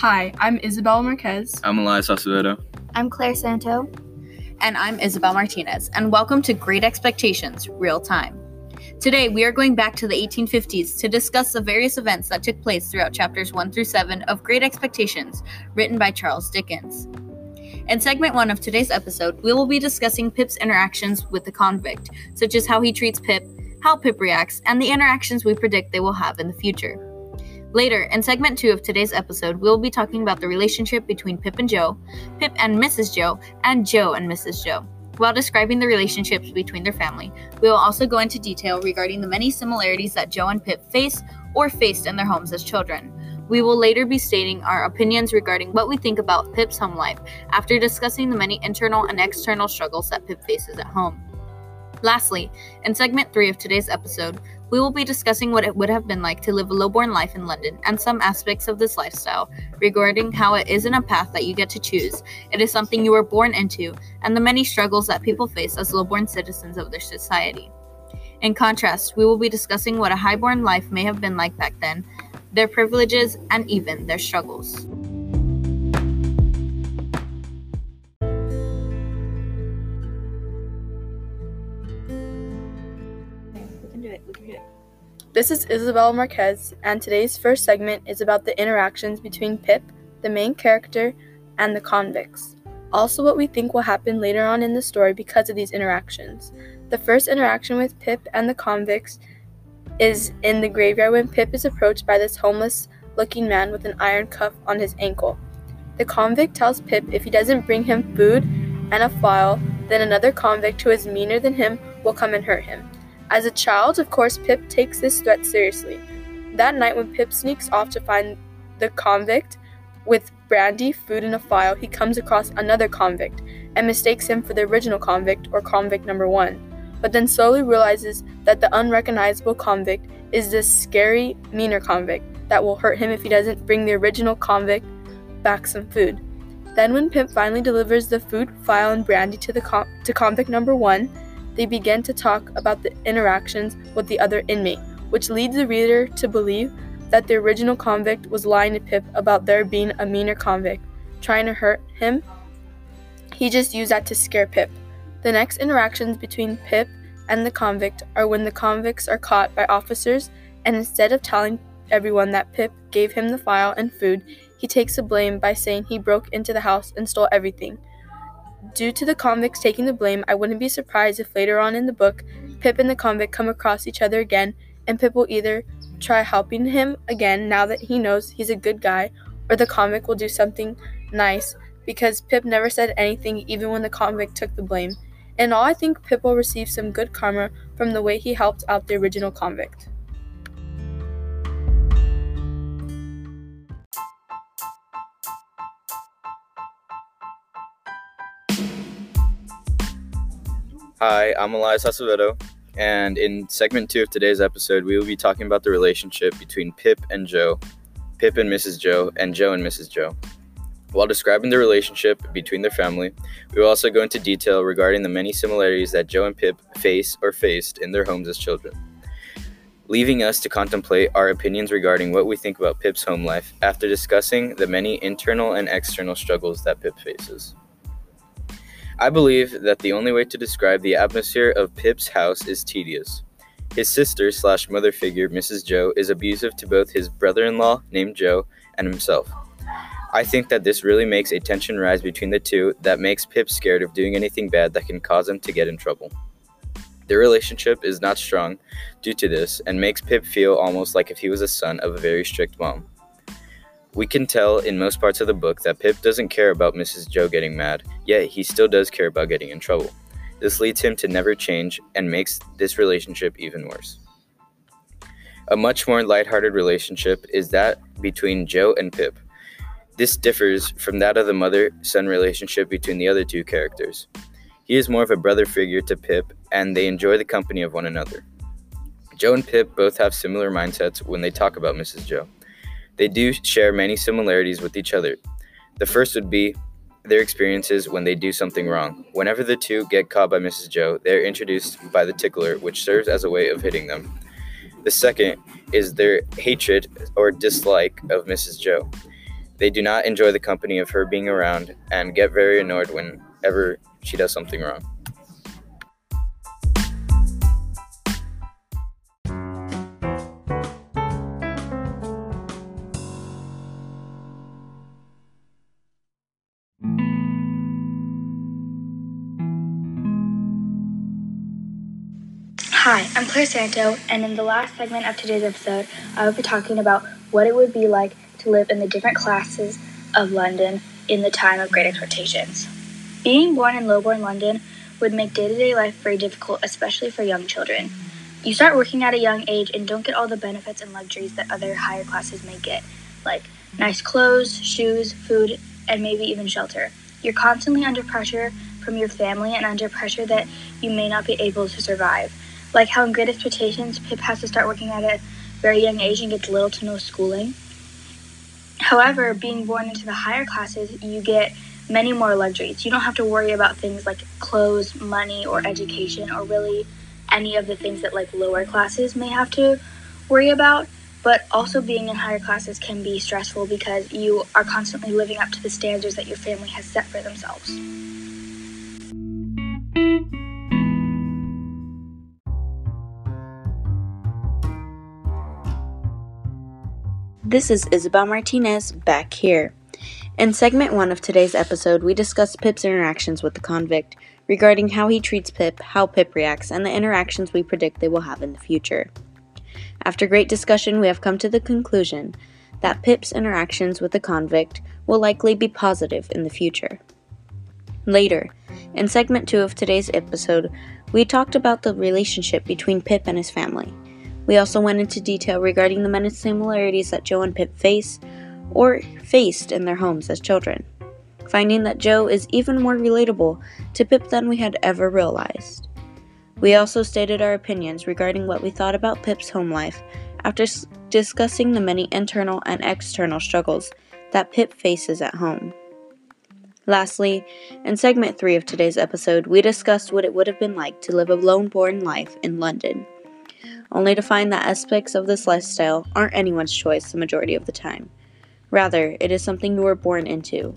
Hi, I'm Isabel Marquez. I'm Elias Acevedo. I'm Claire Santo. And I'm Isabel Martinez, and welcome to Great Expectations Real Time. Today, we are going back to the 1850s to discuss the various events that took place throughout chapters 1 through 7 of Great Expectations, written by Charles Dickens. In segment 1 of today's episode, we will be discussing Pip's interactions with the convict, such as how he treats Pip, how Pip reacts, and the interactions we predict they will have in the future. Later, in segment 2 of today's episode, we will be talking about the relationship between Pip and Joe, Pip and Mrs. Joe, and Joe and Mrs. Joe. While describing the relationships between their family, we will also go into detail regarding the many similarities that Joe and Pip face or faced in their homes as children. We will later be stating our opinions regarding what we think about Pip's home life after discussing the many internal and external struggles that Pip faces at home. Lastly, in segment 3 of today's episode, we will be discussing what it would have been like to live a low-born life in London and some aspects of this lifestyle regarding how it isn't a path that you get to choose. It is something you were born into and the many struggles that people face as low-born citizens of their society. In contrast, we will be discussing what a high-born life may have been like back then, their privileges, and even their struggles. This is Isabel Marquez, and today's first segment is about the interactions between Pip, the main character, and the convicts. Also, what we think will happen later on in the story because of these interactions. The first interaction with Pip and the convicts is in the graveyard when Pip is approached by this homeless looking man with an iron cuff on his ankle. The convict tells Pip if he doesn't bring him food and a file, then another convict who is meaner than him will come and hurt him. As a child, of course, Pip takes this threat seriously. That night, when Pip sneaks off to find the convict with brandy, food, and a file, he comes across another convict and mistakes him for the original convict or convict number one, but then slowly realizes that the unrecognizable convict is this scary, meaner convict that will hurt him if he doesn't bring the original convict back some food. Then, when Pip finally delivers the food, file, and brandy to the com- to convict number one, they begin to talk about the interactions with the other inmate, which leads the reader to believe that the original convict was lying to Pip about there being a meaner convict trying to hurt him. He just used that to scare Pip. The next interactions between Pip and the convict are when the convicts are caught by officers, and instead of telling everyone that Pip gave him the file and food, he takes the blame by saying he broke into the house and stole everything. Due to the convicts taking the blame, I wouldn't be surprised if later on in the book, Pip and the convict come across each other again, and Pip will either try helping him again now that he knows he's a good guy, or the convict will do something nice because Pip never said anything even when the convict took the blame. In all, I think Pip will receive some good karma from the way he helped out the original convict. Hi, I'm Elias Acevedo, and in segment two of today's episode, we will be talking about the relationship between Pip and Joe, Pip and Mrs. Joe, and Joe and Mrs. Joe. While describing the relationship between their family, we will also go into detail regarding the many similarities that Joe and Pip face or faced in their homes as children, leaving us to contemplate our opinions regarding what we think about Pip's home life after discussing the many internal and external struggles that Pip faces. I believe that the only way to describe the atmosphere of Pip's house is tedious. His sister slash mother figure, Mrs. Joe, is abusive to both his brother in law, named Joe, and himself. I think that this really makes a tension rise between the two that makes Pip scared of doing anything bad that can cause him to get in trouble. Their relationship is not strong due to this and makes Pip feel almost like if he was a son of a very strict mom. We can tell in most parts of the book that Pip doesn't care about Mrs. Joe getting mad, yet he still does care about getting in trouble. This leads him to never change and makes this relationship even worse. A much more lighthearted relationship is that between Joe and Pip. This differs from that of the mother son relationship between the other two characters. He is more of a brother figure to Pip, and they enjoy the company of one another. Joe and Pip both have similar mindsets when they talk about Mrs. Joe. They do share many similarities with each other. The first would be their experiences when they do something wrong. Whenever the two get caught by Mrs. Joe, they are introduced by the tickler, which serves as a way of hitting them. The second is their hatred or dislike of Mrs. Joe. They do not enjoy the company of her being around and get very annoyed whenever she does something wrong. Hi, I'm Claire Santo, and in the last segment of today's episode, I will be talking about what it would be like to live in the different classes of London in the time of Great Expectations. Being born in Lowbourne, London, would make day to day life very difficult, especially for young children. You start working at a young age and don't get all the benefits and luxuries that other higher classes may get, like nice clothes, shoes, food, and maybe even shelter. You're constantly under pressure from your family and under pressure that you may not be able to survive. Like how in Great Expectations, Pip has to start working at a very young age and gets little to no schooling. However, being born into the higher classes, you get many more luxuries. You don't have to worry about things like clothes, money, or education, or really any of the things that like lower classes may have to worry about. But also being in higher classes can be stressful because you are constantly living up to the standards that your family has set for themselves. This is Isabel Martinez back here. In segment one of today's episode, we discussed Pip's interactions with the convict, regarding how he treats Pip, how Pip reacts, and the interactions we predict they will have in the future. After great discussion, we have come to the conclusion that Pip's interactions with the convict will likely be positive in the future. Later, in segment two of today's episode, we talked about the relationship between Pip and his family. We also went into detail regarding the many similarities that Joe and Pip face or faced in their homes as children, finding that Joe is even more relatable to Pip than we had ever realized. We also stated our opinions regarding what we thought about Pip's home life after s- discussing the many internal and external struggles that Pip faces at home. Lastly, in segment 3 of today's episode, we discussed what it would have been like to live a lone born life in London only to find that aspects of this lifestyle aren't anyone's choice the majority of the time. Rather, it is something you were born into.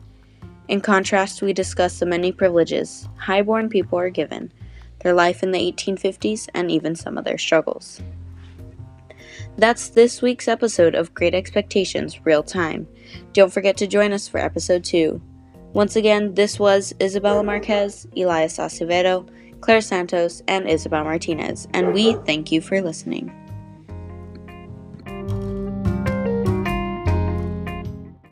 In contrast, we discuss the many privileges highborn people are given, their life in the 1850s, and even some of their struggles. That's this week's episode of Great Expectations Real Time. Don't forget to join us for episode 2. Once again, this was Isabella Marquez, Elias Acevedo, Claire Santos, and Isabel Martinez, and we thank you for listening.